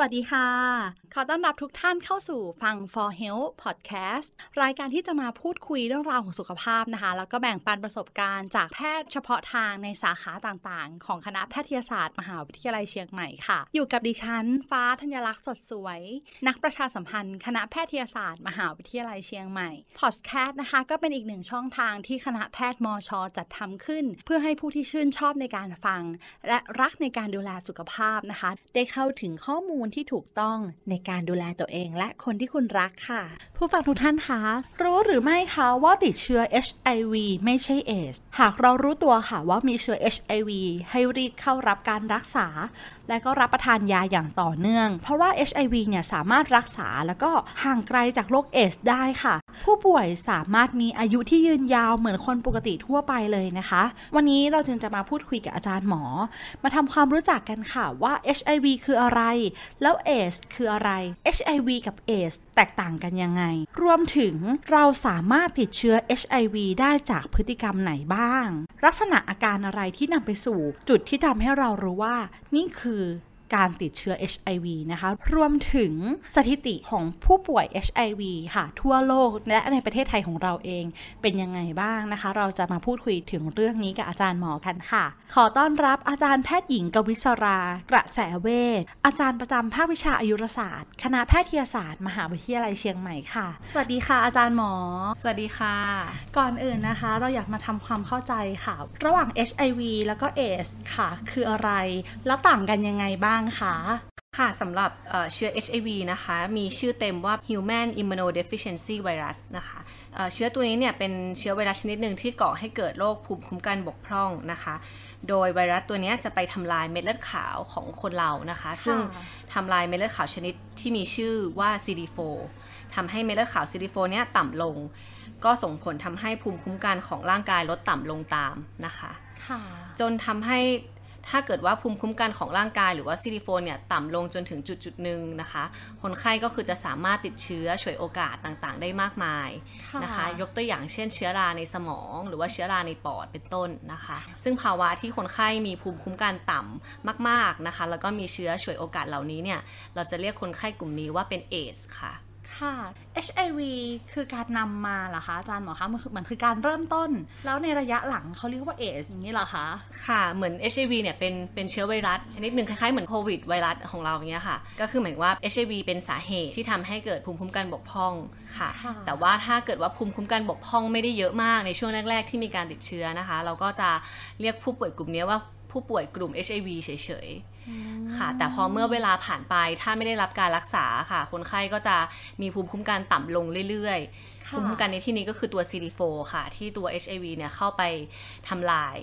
วัสดีค่ะ อต้อนรับทุกท่านเข้าสู่ฟัง For Health Podcast รายการที่จะมาพูดคุยเรื่องราวของสุขภาพนะคะ แล้วก็แบ่งปันประสบการณ์จากแพทย์เฉพาะทางในสาขาต่างๆ ของคณะแพทยศาสตร์ มหาวิทยาลัยเชียงใหม่ค่ะ อยู่กับดิฉัน ฟ้าธัญลักษณ์สดสวย นักประชาสัมพันธ์ คณะแพทยศาสตร์ มหาวิทยาลัยเชียงใหม่ Podcast นะคะก็เป็นอีกหนึ่งช่องทางที่คณะแพทย์มช จัดทำขึ้น เพื่อให้ผู้ที่ชื่นชอบในการฟัง และรักในการดูแลสุขภาพนะคะ ได้เข้าถึงข้อมูลที่ถูกต้องในการดูแลตัวเองและคนที่คุณรักค่ะ ผู้ฟังทุกท่านคะรู้หรือไม่คะว่าติดเชื้อ HIV ไม่ใช่เอสหากเรารู้ตัวค่ะว่ามีเชื้อ HIV ให้รีบเข้ารับการรักษา และก็รับประทานยาอย่างต่อเนื่อง เพราะว่า HIV เนี่ยสามารถรักษาแล้วก็ห่างไกลจากโรคเอสได้ค่ะผู้ป่วยสามารถมีอายุที่ยืนยาวเหมือนคนปกติทั่วไปเลยนะคะ วันนี้เราจึงจะมาพูดคุยกับอาจารย์หมอ มาทำความรู้จักกันค่ะว่า HIV คืออะไร แล้วเอสคืออะไร HIV กับเอสแตกต่างกันยังไง รวมถึงเราสามารถติดเชื้อ HIV ได้จากพฤติกรรมไหนบ้าง ลักษณะอาการอะไรที่นำไปสู่ จุดที่ทำให้เรารู้ว่า นี่คือ การติดเชื้อ HIV นะคะ รวมถึงสถิติของผู้ป่วย HIV ค่ะ ทั่วโลกและในประเทศไทยของเราเองเป็นยังไงบ้างนะคะ เราจะมาพูดคุยถึงเรื่องนี้กับอาจารย์หมอกันค่ะ ขอต้อนรับอาจารย์แพทย์หญิงกวิศรา กระแสเวชอาจารย์ประจำภาควิชาอายุรศาสตร์ คณะแพทยศาสตร์ มหาวิทยาลัยเชียงใหม่ค่ะ สวัสดีค่ะ อาจารย์หมอ สวัสดีค่ะ ก่อนอื่นนะคะ เราอยากมาทำความเข้าใจค่ะ ระหว่าง HIV แล้วก็ AIDS ค่ะ คืออะไร แล้วต่างกันยังไงบ้างคะค่ะสำหรับเอ่อเชื้อ HIV นะคะ มีชื่อเต็มว่า Human Immunodeficiency Virus นะคะเอ่อเชื้อตัวนี้เนี่ยเป็นเชื้อไวรัสชนิดหนึ่งที่ก่อให้เกิดโรคภูมิคุ้มกันบกพร่องนะคะ โดยไวรัสตัวเนี้ยจะไปทำลายเม็ดเลือดขาวของคนเรานะคะ ซึ่งทำลายเม็ดเลือดขาวชนิดที่มีชื่อว่า CD4 ทำให้เม็ดเลือดขาว CD4 เนี่ยต่ำลง ก็ส่งผลทำให้ภูมิคุ้มกันของร่างกายลดต่ำลงตามนะคะค่ะจนทำให้ ถ้าเกิดว่าภูมิคุ้มกันของร่างกายหรือว่าซิลิโฟนเนี่ยต่ำลงจนถึงจุดจุดหนึ่งนะคะ คนไข้ก็คือจะสามารถติดเชื้อฉวยโอกาสต่างๆ ได้มากมายนะคะ ยกตัวอย่างเช่นเชื้อราในสมอง หรือว่าเชื้อราในปอดเป็นต้นนะคะ ซึ่งภาวะที่คนไข้มีภูมิคุ้มกันต่ำมาก ๆนะคะ แล้วก็มีเชื้อฉวยโอกาสเหล่านี้เนี่ยเราจะเรียกคนไข้กลุ่มนี้ว่าเป็นเอสค่ะ ค่ะ HIV คือการนำมาเหรอคะอาจารย์หมอคะมันคือมันคือการเริ่มต้น แล้วในระยะหลังเขาเรียกว่าเอสอย่างนี้เหรอคะค่ะเหมือน HIV เนี่ยเป็นเป็นเชื้อไวรัส ชนิดหนึ่งคล้ายๆเหมือนโควิดไวรัสของเราอย่างเงี้ยค่ะ ก็คือหมายว่า HIV เป็นสาเหตุที่ทำให้เกิดภูมิคุ้มกันบกพร่องค่ะค่ะ แต่ว่าถ้าเกิดว่าภูมิคุ้มกันบกพร่องไม่ได้เยอะมากในช่วงแรก ๆ ที่มีการติดเชื้อนะคะ เราก็จะเรียกผู้ป่วยกลุ่มนี้ว่า ผู้ป่วยกลุ่ม HIV เฉยๆ ค่ะ แต่พอเมื่อเวลาผ่านไปถ้าไม่ได้รับการรักษาค่ะ คนไข้ก็จะมีภูมิคุ้มกันต่ำลงเรื่อยๆค่ะภูมิคุ้มกันในที่นี้ก็คือตัว CD4 ค่ะ ที่ตัว HIV เนี่ยเข้าไปทำลาย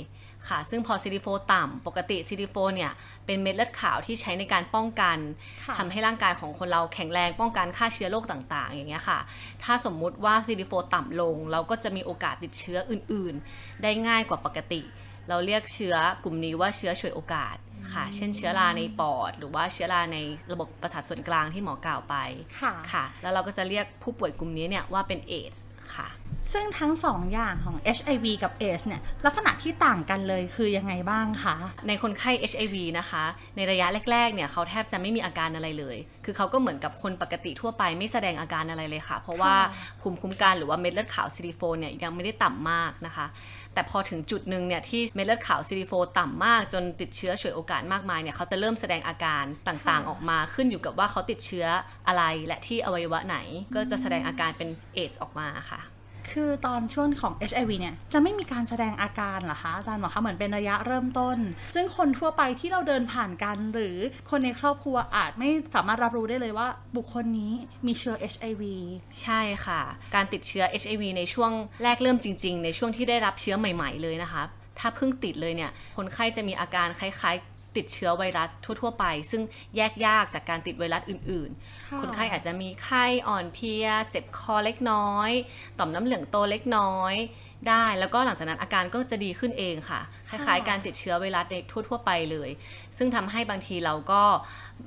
ค่ะ ซึ่งพอ CD4 ต่ำปกติ CD4 เนี่ยเป็นเม็ดเลือดขาวที่ใช้ในการป้องกันค่ะทำให้ร่างกายของคนเราแข็งแรงป้องกันฆ่าเชื้อโรคต่างๆ อย่างเงี้ยค่ะ ถ้าสมมุติว่า CD4 ต่ำลง เราก็จะมีโอกาสติดเชื้ออื่นๆ ได้ง่ายกว่าปกติ เราเรียกเชื้อกลุ่มนี้ว่าเชื้อฉวยโอกาสค่ะ เช่นเชื้อราในปอด หรือว่าเชื้อราในระบบประสาทส่วนกลางที่หมอกล่าวไปค่ะค่ะ แล้วเราก็จะเรียกผู้ป่วยกลุ่มนี้เนี่ยว่าเป็นเอดส์ค่ะ ซึ่งทั้งสองอย่างของ HIV กับ AIDS เนี่ยลักษณะที่ต่างกันเลยคือยังไงบ้างคะ ในคนไข้ HIV นะคะ ในระยะแรกๆ เนี่ยเขาแทบจะไม่มีอาการอะไรเลย คือเขาก็เหมือนกับคนปกติทั่วไปไม่แสดงอาการอะไรเลยค่ะ เพราะว่าค่ะภูมิคุ้มกันหรือว่าเม็ดเลือดขาว CD4 เนี่ยยังไม่ได้ต่ำมากนะคะ แต่พอถึงจุดหนึ่งเนี่ยที่เม็ดเลือดขาว CD4 ต่ำมากจนติดเชื้อฉวยโอกาสมากมายเนี่ยเขาจะเริ่มแสดงอาการต่างๆ ออกมาขึ้นอยู่กับว่าเขาติดเชื้ออะไรและที่อวัยวะไหนก็จะแสดงอาการเป็นเอดส์ออกมาค่ะ คือตอนช่วงของ HIV เนี่ย จะไม่มีการแสดงอาการเหรอคะอาจารย์หมอคะเหมือนเป็นระยะเริ่มต้น ซึ่งคนทั่วไปที่เราเดินผ่านกัน หรือคนในครอบครัวอาจไม่สามารถรับรู้ได้เลยว่า บุคคลนี้มีเชื้อ HIV ใช่ค่ะ การติดเชื้อ HIV ในช่วงแรกเริ่มจริง ๆ ในช่วงที่ได้รับเชื้อใหม่ ๆ เลยนะคะถ้าเพิ่งติดเลยเนี่ย คนไข้จะมีอาการคล้ายๆ ติดเชื้อไวรัสทั่ว ๆ ไป ซึ่งแยกยากจากการติดไวรัสอื่นค่ะๆคนไข้อาจจะมีไข้อ่อนเพลีย เจ็บคอเล็กน้อย ต่อมน้ำเหลืองโตเล็กน้อยได้แล้วก็หลังจากนั้นอาการก็จะดีขึ้นเองค่ะ คล้ายๆ การติดเชื้อไวรัสในทั่ว ๆ ไปเลย ซึ่งทำให้บางทีเราก็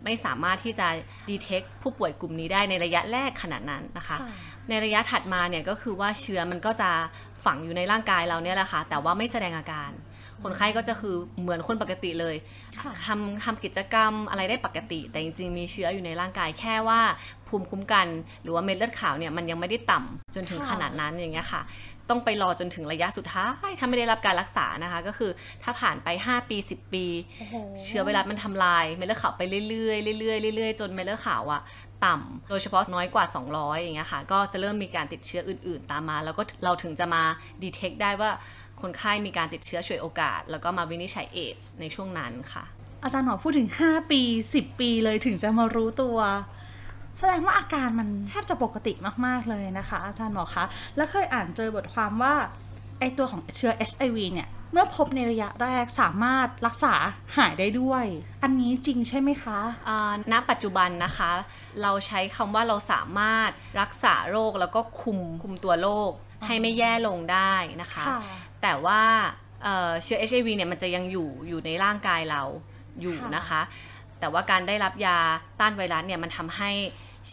ไม่สามารถที่จะดีเทคผู้ป่วยกลุ่มนี้ได้ในระยะแรกขนาดนั้นนะคะค่ะในระยะถัดมาเนี่ยก็คือว่าเชื้อมันก็จะฝังอยู่ในร่างกายเราเนี่ยแหละค่ะแต่ว่าไม่แสดงอาการ คนไข้ก็จะคือเหมือนคนปกติเลยค่ะทำทำกิจกรรมอะไรได้ปกติ แต่จริงๆมีเชื้ออยู่ในร่างกายแค่ว่าภูมิคุ้มกัน หรือว่าเม็ดเลือดขาวเนี่ยมันยังไม่ได้ต่ำจนถึงค่ะขนาดนั้นอย่างเงี้ยค่ะ ต้องไปรอจนถึงระยะสุดท้ายถ้าไม่ได้รับการรักษานะคะ ก็คือถ้าผ่านไป 5 ปี 10 ปีโอ้โหเชื้อไวรัสมันทำลายเม็ดเลือดขาวไปเรื่อยๆเรื่อยๆเรื่อยๆจนเม็ดเลือดขาวอะต่ำโดยเฉพาะน้อยกว่า 200 อย่างเงี้ยค่ะ ก็จะเริ่มมีการติดเชื้ออื่น ๆ ตามมา แล้วก็เราถึงจะมาดีเทคได้ว่า คนไข้มีการติดเชื้อฉวยโอกาส แล้วก็มาวินิจฉัยเอดส์ในช่วงนั้นค่ะ อาจารย์หมอพูดถึง 5 ปี 10 ปีเลยถึงจะมารู้ตัว แสดงว่าอาการมันแทบจะปกติมากๆเลยนะคะ อาจารย์หมอคะแล้วเคยอ่านเจอบทความว่าไอตัวของเชื้อ HIV เนี่ยเมื่อพบในระยะแรกสามารถรักษาหายได้ด้วย อันนี้จริงใช่ไหมคะอ่าณปัจจุบันนะคะ เราใช้คำว่าเราสามารถรักษาโรคแล้วก็คุมคุมตัวโรคให้ไม่แย่ลงได้นะคะค่ะแต่ว่าเอ่อเชื้อ HIV เนี่ยมันจะยังอยู่อยู่ในร่างกายเราอยู่ค่ะนะคะ แต่ว่าการได้รับยาต้านไวรัสเนี่ยมันทำให้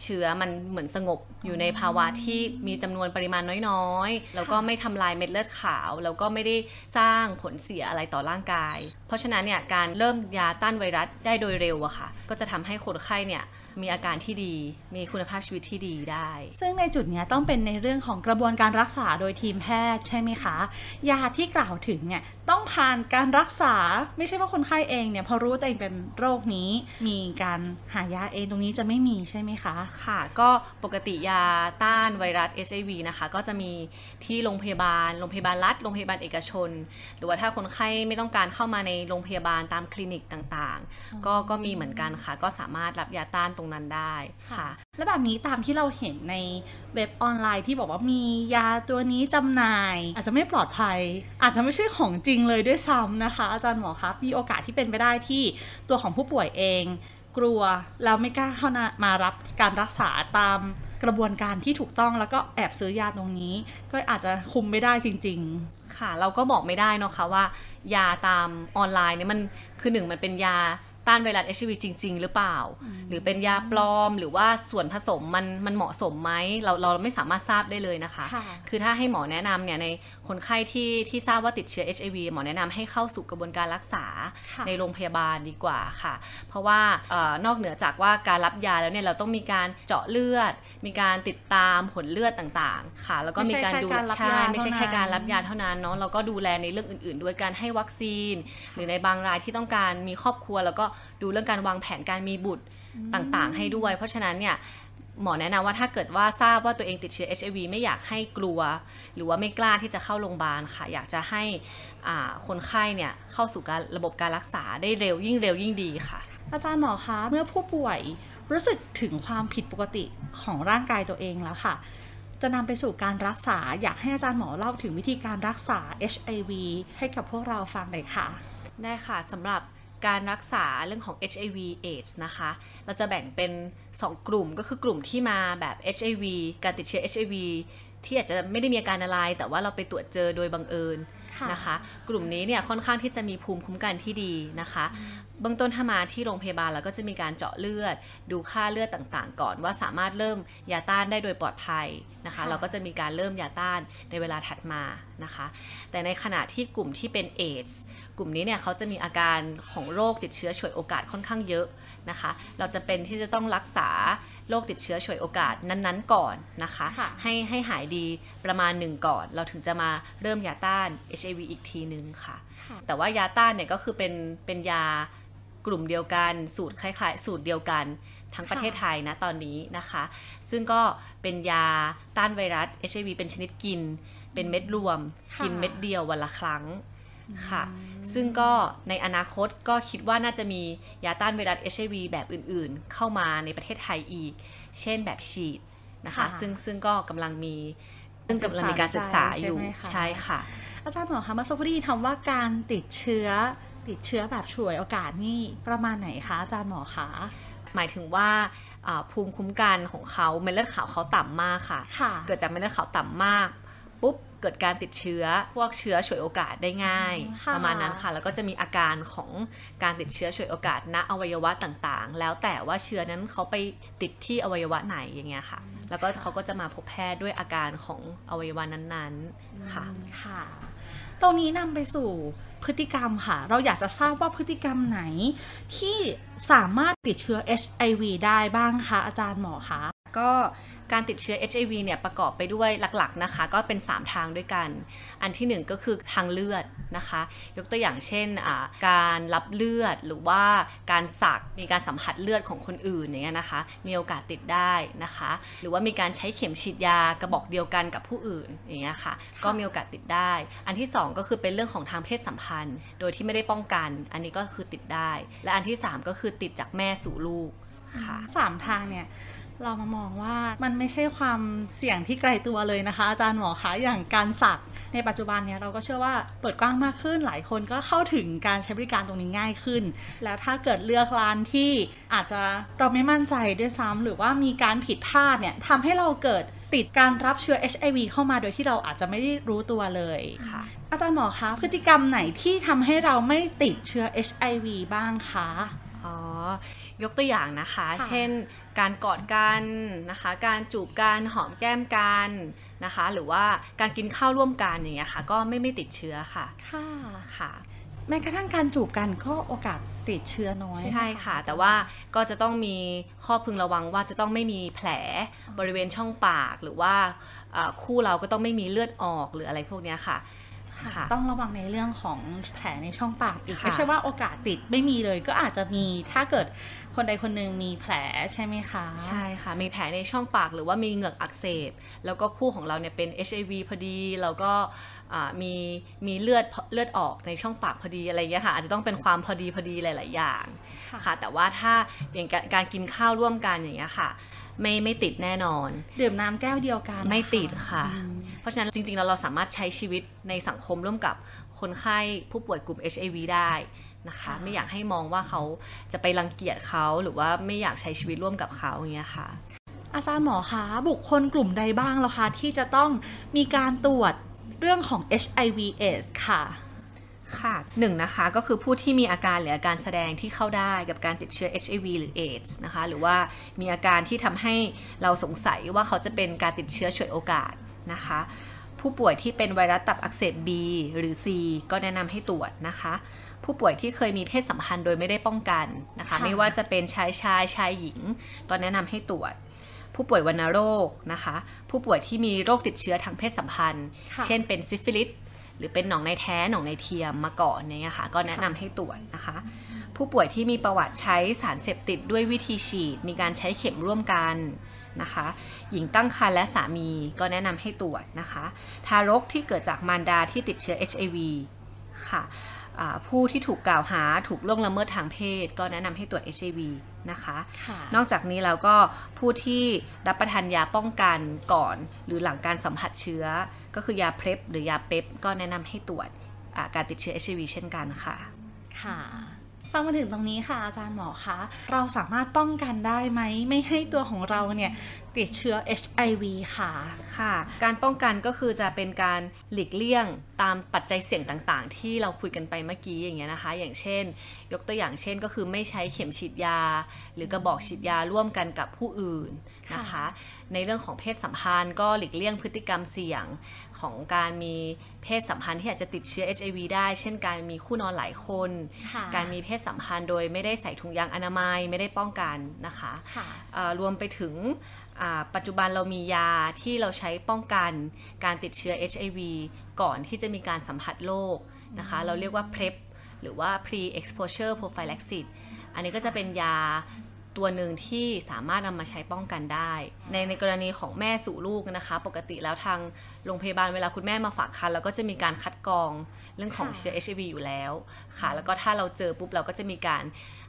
เชื้อมันเหมือนสงบอยู่ในภาวะที่มีจำนวนปริมาณน้อยๆ แล้วก็ไม่ทำลายเม็ดเลือดขาว แล้วก็ไม่ได้สร้างผลเสียอะไรต่อร่างกาย เพราะฉะนั้นเนี่ยการเริ่มยาต้านไวรัสได้โดยเร็วอะค่ะ ก็จะทำให้คนไข้เนี่ย มีอาการที่ดี มีคุณภาพชีวิตที่ดีได้ ซึ่งในจุดเนี้ยต้องเป็นในเรื่องของกระบวนการรักษาโดยทีมแพทย์ใช่ไหมคะ ยาที่กล่าวถึงเนี่ยต้องผ่านการรักษาไม่ใช่ว่าคนไข้เองเนี่ยพอรู้ว่าตัวเองเป็นโรคนี้มีการหายาเองตรงนี้จะไม่มีใช่ไหมคะ ค่ะ ก็ปกติยาต้านไวรัส HIV นะคะ ก็จะมีที่โรงพยาบาล โรงพยาบาลรัฐ โรงพยาบาลเอกชน หรือว่าถ้าคนไข้ไม่ต้องการเข้ามาในโรงพยาบาลตามคลินิกต่างๆ ก็ก็มีเหมือนกันค่ะ ก็สามารถรับยาต้านตรงนั้นได้ค่ะ และแบบนี้ตามที่เราเห็นในเว็บออนไลน์ที่บอกว่ามียาตัวนี้จำหน่าย อาจจะไม่ปลอดภัย อาจจะไม่ใช่ของจริงเลยด้วยซ้ำนะคะ อาจารย์หมอครับมีโอกาสที่เป็นไปได้ที่ตัวของผู้ป่วยเอง กลัวแล้วไม่กล้าเข้ามารับการรักษาตามกระบวนการที่ถูกต้องแล้วก็แอบซื้อยาตรงนี้ ก็อาจจะคุมไม่ได้จริงค่ะ เราก็บอกไม่ได้เนอะคะว่า ยาตามออนไลน์เนี่ยมันคือหนึ่งมันเป็นยา ต้านไวรัส HIV จริง ๆ หรือเปล่า หรือเป็นยาปลอมหรือว่าส่วนผสมมันมันเหมาะสมไหมเราเราไม่สามารถทราบได้เลยนะคะค่ะคือถ้าให้หมอแนะนำเนี่ยใน คนไข้ที่ที่ทราบว่าติดเชื้อ HIV หมอแนะนำให้เข้าสู่กระบวนการรักษาค่ะในโรงพยาบาลดีกว่าค่ะ เพราะว่าเออนอกเหนือจากว่าการรับยาแล้วเนี่ยเราต้องมีการเจาะเลือด มีการติดตามผลเลือดต่างๆ ค่ะ แล้วก็มีการดูไม่ใช่แค่การรับใช่ยาไม่ใช่เท่านั้นแค่การรับยาเท่านั้นเนาะเราก็ดูแลในเรื่องอื่น ๆ ด้วยการให้วัคซีน หรือในบางรายที่ต้องการมีครอบครัว แล้วก็ดูเรื่องการวางแผนการมีบุตรต่างๆ ให้ด้วย เพราะฉะนั้นเนี่ย หมอแนะนำว่าถ้าเกิดว่าทราบว่าตัวเองติดเชื้อ HIV ไม่อยากให้กลัว หรือว่าไม่กล้าที่จะเข้าโรงพยาบาลค่ะ อยากจะให้อ่าคนไข้เนี่ยเข้าสู่การระบบการรักษาได้เร็วยิ่งเร็วยิ่งดีค่ะๆอาจารย์หมอคะเมื่อผู้ป่วยรู้สึกถึงความผิดปกติของร่างกายตัวเองแล้วค่ะ จะนำไปสู่การรักษาอยากให้อาจารย์หมอเล่าถึงวิธีการรักษา HIV ให้กับพวกเราฟังหน่อยค่ะ ได้ค่ะสำหรับการรักษาเรื่องของ HIV AIDS นะคะ เราจะแบ่งเป็น 2 กลุ่มก็คือกลุ่มที่มาแบบ HIV การติดเชื้อ HIV ที่อาจจะไม่ได้มีอาการอะไร แต่ว่าเราไปตรวจเจอโดยบังเอิญค่ะนะคะ กลุ่มนี้เนี่ยค่อนข้างที่จะมีภูมิคุ้มกันที่ดีนะคะ เบื้องต้นถ้ามาที่โรงพยาบาลเราก็จะมีการเจาะเลือด ดูค่าเลือดต่างๆ ก่อนว่าสามารถเริ่มยาต้านได้โดยปลอดภัยนะคะค่ะเราก็จะมีการเริ่มยาต้านในเวลาถัดมานะคะ แต่ในขณะที่กลุ่มที่เป็นเอดส์กลุ่มนี้เนี่ยเขาจะมีอาการของโรคติดเชื้อฉวยโอกาสค่อนข้างเยอะนะคะ เราจะเป็นที่จะต้องรักษาโรคติดเชื้อฉวยโอกาสนั้นๆ ก่อนนะคะค่ะให้ให้หายดีประมาณหนึ่งก่อน เราถึงจะมาเริ่มยาต้าน HIV อีกทีนึงค่ะค่ะแต่ว่ายาต้านเนี่ยก็คือเป็นเป็นยา กลุ่มเดียวกัน สูตรคล้ายๆ สูตรเดียวกัน ทั้งประเทศไทยนะตอนนี้นะคะ ซึ่งก็เป็นยาต้านไวรัส HIV เป็นชนิดกิน เป็นเม็ดรวมค่ะกินเม็ดเดียววันละครั้งค่ะ ซึ่งก็ในอนาคตก็คิดว่าน่าจะมียาต้านไวรัส HIV แบบอื่นๆ เข้ามาในประเทศไทยอีก เช่นแบบฉีดนะคะค่ะซึ่งซึ่งก็กำลังมีซึ่งกำลังมีการศึกษาอยู่ใช่ไหมคะใช่ค่ะ อาจารย์หมอคะเมื่อสักครู่ได้ยินคำว่าการติดเชื้อ ติดเชื้อแบบฉวยโอกาสนี่ประมาณไหนคะอาจารย์หมอคะหมายถึงว่าอ่าภูมิคุ้มกันของเขาเม็ดเลือดขาวเขาต่ำมากค่ะค่ะเกิดจากเม็ดเลือดขาวต่ำมากปุ๊บเกิดการติดเชื้อพวกเชื้อฉวยโอกาสได้ง่ายค่ะประมาณนั้นค่ะ แล้วก็จะมีอาการของการติดเชื้อฉวยโอกาสณอวัยวะต่างๆ แล้วแต่ว่าเชื้อนั้นเขาไปติดที่อวัยวะไหนอย่างเงี้ยค่ะ แล้วก็เขาก็จะมาพบแพทย์ด้วยอาการของอวัยวะนั้นๆค่ะค่ะ ตรงนี้นำไปสู่ พฤติกรรมค่ะ เราอยากจะทราบว่าพฤติกรรมไหน ที่สามารถติดเชื้อ HIV ได้บ้างคะอาจารย์หมอคะ ก็การติดเชื้อ HIV เนี่ยประกอบไปด้วยหลักๆนะคะ ก็เป็น 3 ทางด้วยกัน อันที่ 1 ก็คือทางเลือดนะคะ ยกตัวอย่างเช่นการรับเลือดหรือว่าการสักมีการสัมผัสเลือดของคนอื่นอย่างเงี้ยนะคะ มีโอกาสติดได้นะคะ หรือว่ามีการใช้เข็มฉีดยากระบอกเดียวกันกับผู้อื่นอย่างเงี้ยค่ะ ก็มีโอกาสติดได้ อันที่ 2 ก็คือเป็นเรื่องของทางเพศสัมพันธ์ โดยที่ไม่ได้ป้องกัน อันนี้ก็คือติดได้ และอันที่ 3 ก็คือติดจากแม่สู่ลูกค่ะสามทางเนี่ย เรามามองว่ามันไม่ใช่ความเสี่ยงที่ไกลตัวเลยนะคะ อาจารย์หมอคะอย่างการสักในปัจจุบันเนี่ยเราก็เชื่อว่าเปิดกว้างมากขึ้นหลายคนก็เข้าถึงการใช้บริการตรงนี้ง่ายขึ้น แล้วถ้าเกิดเลือกร้านที่อาจจะเราไม่มั่นใจด้วยซ้ำหรือว่ามีการผิดพลาดเนี่ยทำให้เราเกิดติดการรับเชื้อ HIV เข้ามาโดยที่เราอาจจะไม่ได้รู้ตัวเลยค่ะ อาจารย์หมอคะพฤติกรรมไหนที่ทำให้เราไม่ติดเชื้อ HIV บ้างคะ อ๋อยกตัวอย่างนะคะค่ะเช่น การกอดกันนะคะ การจูบกันหอมแก้มกันนะคะ หรือว่าการกินข้าวร่วมกันอย่างเงี้ยค่ะ ก็ไม่ไม่ติดเชื้อค่ะ ค่ะค่ะ แม้กระทั่งการจูบกันก็โอกาสติดเชื้อน้อย ใช่ค่ะ แต่ว่าก็จะต้องมีข้อพึงระวังว่าจะต้องไม่มีแผลบริเวณช่องปากหรือว่าอ่าคู่เราก็ต้องไม่มีเลือดออกหรืออะไรพวกเนี้ยค่ะค่ะค่ะ ต้องระวังในเรื่องของแผลในช่องปากอีกค่ะไม่ใช่ว่าโอกาสติดไม่มีเลย ก็อาจจะมีถ้าเกิดคนใดคนหนึ่งมีแผลใช่ไหมคะ ใช่ค่ะ มีแผลในช่องปากหรือว่ามีเหงือกอักเสบ แล้วก็คู่ของเราเนี่ยเป็น HIV พอดีแล้วก็อ่ามีมีเลือดเลือดออกในช่องปากพอดีอะไรอย่างเงี้ยค่ะอาจจะต้องเป็นความพอดีพอดีหลาย ๆ อย่างค่ะค่ะแต่ว่าถ้าอย่างการการกินข้าวร่วมกันอย่างเงี้ยค่ะ ไม่ไม่ติดแน่นอน ดื่มน้ำแก้วเดียวกัน ไม่ติดค่ะอืมเพราะฉะนั้นจริงๆแล้วเราสามารถใช้ชีวิตในสังคมร่วมกับคนไข้ผู้ป่วยกลุ่ม HIV ได้นะคะไม่อยากให้มองว่าเขาจะไปรังเกียจเขาหรือว่าไม่อยากใช้ชีวิตร่วมกับเขาอย่างเงี้ยค่ะ อาจารย์หมอคะบุคคลกลุ่มใดบ้างล่ะคะที่จะต้องมีการตรวจเรื่องของ HIV/AIDS ค่ะ ค่ะหนึ่งนะคะก็คือผู้ที่มีอาการหรืออาการแสดงที่เข้าได้กับการติดเชื้อ HIV หรือ AIDS นะคะ หรือว่ามีอาการที่ทำให้เราสงสัยว่าเขาจะเป็นการติดเชื้อฉวยโอกาสนะคะ ผู้ป่วยที่เป็นไวรัสตับอักเสบ B หรือ C ก็แนะนำให้ตรวจนะคะ ผู้ป่วยที่เคยมีเพศสัมพันธ์โดยไม่ได้ป้องกันนะคะค่ะไม่ว่าจะเป็นชายชายชายหญิง ก็แนะนำให้ตรวจผู้ป่วยวัณโรคนะคะ ผู้ป่วยที่มีโรคติดเชื้อทางเพศสัมพันธ์ค่ะเช่นเป็นซิฟิลิส หรือเป็นหนองในแท้หนองในเทียมมาก่อนเนี่ยค่ะก็แนะนำให้ตรวจนะคะ ผู้ป่วยที่มีประวัติใช้สารเสพติดด้วยวิธีฉีด มีการใช้เข็มร่วมกันนะคะ หญิงตั้งครรภ์และสามีก็แนะนำให้ตรวจนะคะ ทารกที่เกิดจากมารดาที่ติดเชื้อ HIV ค่ะอ่าผู้ที่ถูกกล่าวหาถูกล่วงละเมิดทางเพศ ก็แนะนำให้ตรวจ HIV นะคะค่ะนอกจากนี้แล้วก็ผู้ที่รับประทานยาป้องกันก่อน หรือหลังการสัมผัสเชื้อ ก็คือยาเพล็บหรือยาเปปก็แนะนำให้ตรวจอ่าการติดเชื้อ HIV เช่นกันค่ะ ค่ะฟังมาถึงตรงนี้ค่ะอาจารย์หมอคะ เราสามารถป้องกันได้ไหม ไม่ให้ตัวของเราเนี่ยติดเชื้อ HIV ค่ะ ค่ะ การป้องกันก็คือจะเป็นการหลีกเลี่ยงตามปัจจัยเสี่ยงต่างๆ ที่เราคุยกันไปเมื่อกี้อย่างเงี้ยนะคะ อย่างเช่น ยกตัวอย่างเช่นก็คือไม่ใช้เข็มฉีดยา หรือกระบอกฉีดยาร่วมกันกับผู้อื่นนะคะค่ะ ในเรื่องของเพศสัมพันธ์ ก็หลีกเลี่ยงพฤติกรรมเสี่ยงของการมีเพศสัมพันธ์ที่อาจจะติดเชื้อ HIV ได้ เช่นการมีคู่นอนหลายคนค่ะการมีเพศสัมพันธ์โดยไม่ได้ใส่ถุงยางอนามัยไม่ได้ป้องกันนะคะค่ะอ่ารวมไปถึงอ่าปัจจุบันเรามียาที่เราใช้ป้องกันการติดเชื้อ HIV ก่อนที่จะมีการสัมผัสโรคนะคะ เราเรียกว่า PrEP หรือว่า Pre-Exposure Prophylaxis อันนี้ก็จะเป็นยา ตัวหนึ่งที่สามารถนำมาใช้ป้องกันได้ ในในกรณีของแม่สู่ลูกนะคะ ปกติแล้วทางโรงพยาบาลเวลาคุณแม่มาฝากคันเราก็จะมีการคัดกรองเรื่องของค่ะเชื้อ HIV อยู่แล้วค่ะ แล้วก็ถ้าเราเจอปุ๊บเราก็จะมีการ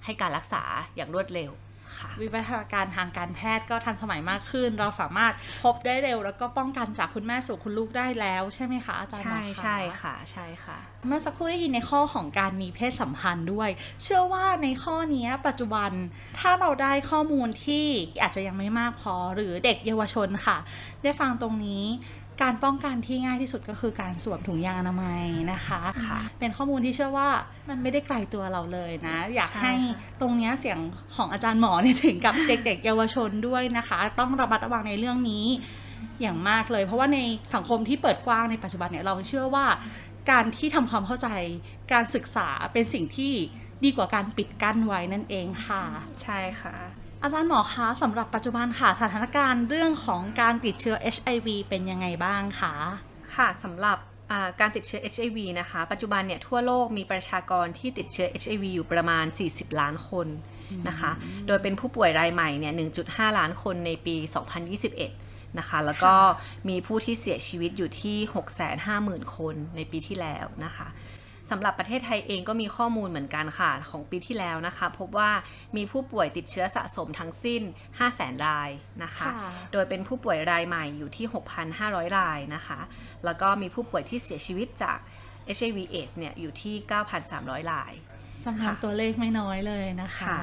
ให้การรักษาอย่างรวดเร็ว ค่ะ วิวัฒนาการทางการแพทย์ก็ทันสมัยมากขึ้น เราสามารถพบได้เร็ว แล้วก็ป้องกันจากคุณแม่สู่คุณลูกได้แล้ว ใช่ไหมคะอาจารย์หมอใช่คะใช่ค่ะใช่ค่ะ เมื่อสักครู่ได้ยินในข้อของการมีเพศสัมพันธ์ด้วย เชื่อว่าในข้อนี้ปัจจุบันถ้าเราได้ข้อมูลที่อาจจะยังไม่มากพอหรือเด็กเยาวชนค่ะ ได้ฟังตรงนี้ การป้องกันที่ง่ายที่สุดก็คือการสวมถุงยางอนามัยนะคะค่ะเป็นข้อมูลที่เชื่อว่ามันไม่ได้ไกลตัวเราเลยนะ อยากใช่ให้ค่ะตรงเนี้ยเสียงของอาจารย์หมอเนี่ยถึงกับเด็ก ๆ เยาวชนด้วยนะคะ ต้องระมัดระวังในเรื่องนี้อย่างมากเลย เพราะว่าในสังคมที่เปิดกว้างในปัจจุบันเนี่ยเราเชื่อว่า การที่ทำความเข้าใจการศึกษาเป็นสิ่งที่ดีกว่าการปิดกั้นไว้นั่นเองค่ะ ใช่ค่ะ อาจารย์หมอคะสำหรับปัจจุบันค่ะสถานการณ์เรื่องของการติดเชื้อ HIV เป็นยังไงบ้างคะค่ะสำหรับอ่าการติดเชื้อ HIV นะคะ ปัจจุบันเนี่ยทั่วโลกมีประชากรที่ติดเชื้อ HIV อยู่ประมาณ 40 ล้านคนนะคะ โดยเป็นผู้ป่วยรายใหม่เนี่ย 1.5 ล้านคนในปี 2021 นะคะ แล้วก็มีผู้ที่เสียชีวิตอยู่ที่ 650,000 คนในปีที่แล้วนะคะ สำหรับประเทศไทยเองก็มีข้อมูลเหมือนกันค่ะ ของปีที่แล้วนะคะ พบว่ามีผู้ป่วยติดเชื้อสะสมทั้งสิ้น 500,000รายนะคะ โดยเป็นผู้ป่วยรายใหม่อยู่ที่ 6,500 รายนะคะ แล้วก็มีผู้ป่วยที่เสียชีวิตจาก HIV AIDS เนี่ยอยู่ที่ 9,300 ราย จำนวนตัวเลขไม่น้อยเลยนะคะค่ะ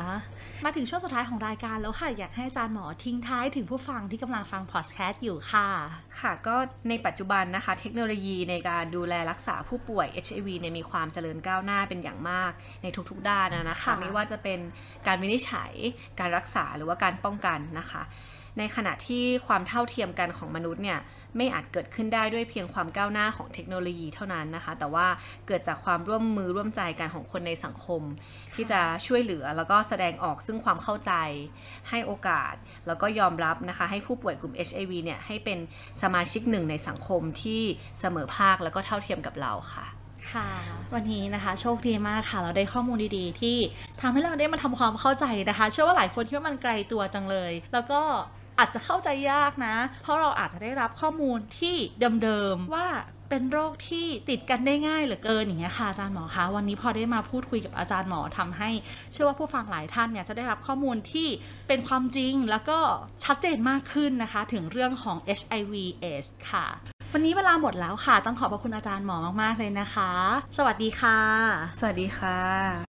มาถึงช่วงสุดท้ายของรายการแล้วค่ะ อยากให้อาจารย์หมอทิ้งท้ายถึงผู้ฟังที่กำลังฟังพอดแคสต์อยู่ค่ะ ค่ะ ก็ในปัจจุบันนะคะ เทคโนโลยีในการดูแลรักษาผู้ป่วย HIV เนี่ยมีความเจริญก้าวหน้าเป็นอย่างมากในทุกๆด้านนะคะค่ะไม่ว่าจะเป็นการวินิจฉัย การรักษาหรือว่าการป้องกันนะคะ ในขณะที่ความเท่าเทียมกันของมนุษย์เนี่ย ไม่อาจเกิดขึ้นได้ด้วยเพียงความก้าวหน้าของเทคโนโลยีเท่านั้นนะคะ แต่ว่าเกิดจากความร่วมมือร่วมใจกันของคนในสังคม ที่จะช่วยเหลือแล้วก็แสดงออกซึ่งความเข้าใจ ให้โอกาส แล้วก็ยอมรับนะคะให้ผู้ป่วยกลุ่ม HIV เนี่ยให้เป็นสมาชิกหนึ่งในสังคมที่เสมอภาคแล้วก็เท่าเทียมกับเราค่ะค่ะวันนี้นะคะโชคดีมากค่ะ เราได้ข้อมูลดีๆ ที่ทำให้เราได้มาทำความเข้าใจนะคะ เชื่อว่าหลายคนคิดว่ามันไกลตัวจังเลย แล้วก็ อาจจะเข้าใจยากนะ เพราะเราอาจจะได้รับข้อมูลที่เดิมๆว่าเป็นโรคที่ติดกันได้ง่ายเหลือเกินอย่างเงี้ยค่ะอาจารย์หมอคะวันนี้พอได้มาพูดคุยกับอาจารย์หมอทำให้ เชื่อว่าผู้ฟังหลายท่านเนี่ยจะได้รับข้อมูลที่เป็นความจริงแล้วก็ชัดเจนมากขึ้นนะคะ ถึงเรื่องของ HIV AIDS ค่ะ วันนี้เวลาหมดแล้วค่ะ ต้องขอบพระคุณอาจารย์หมอมากๆเลยนะคะ สวัสดีค่ะ สวัสดีค่ะ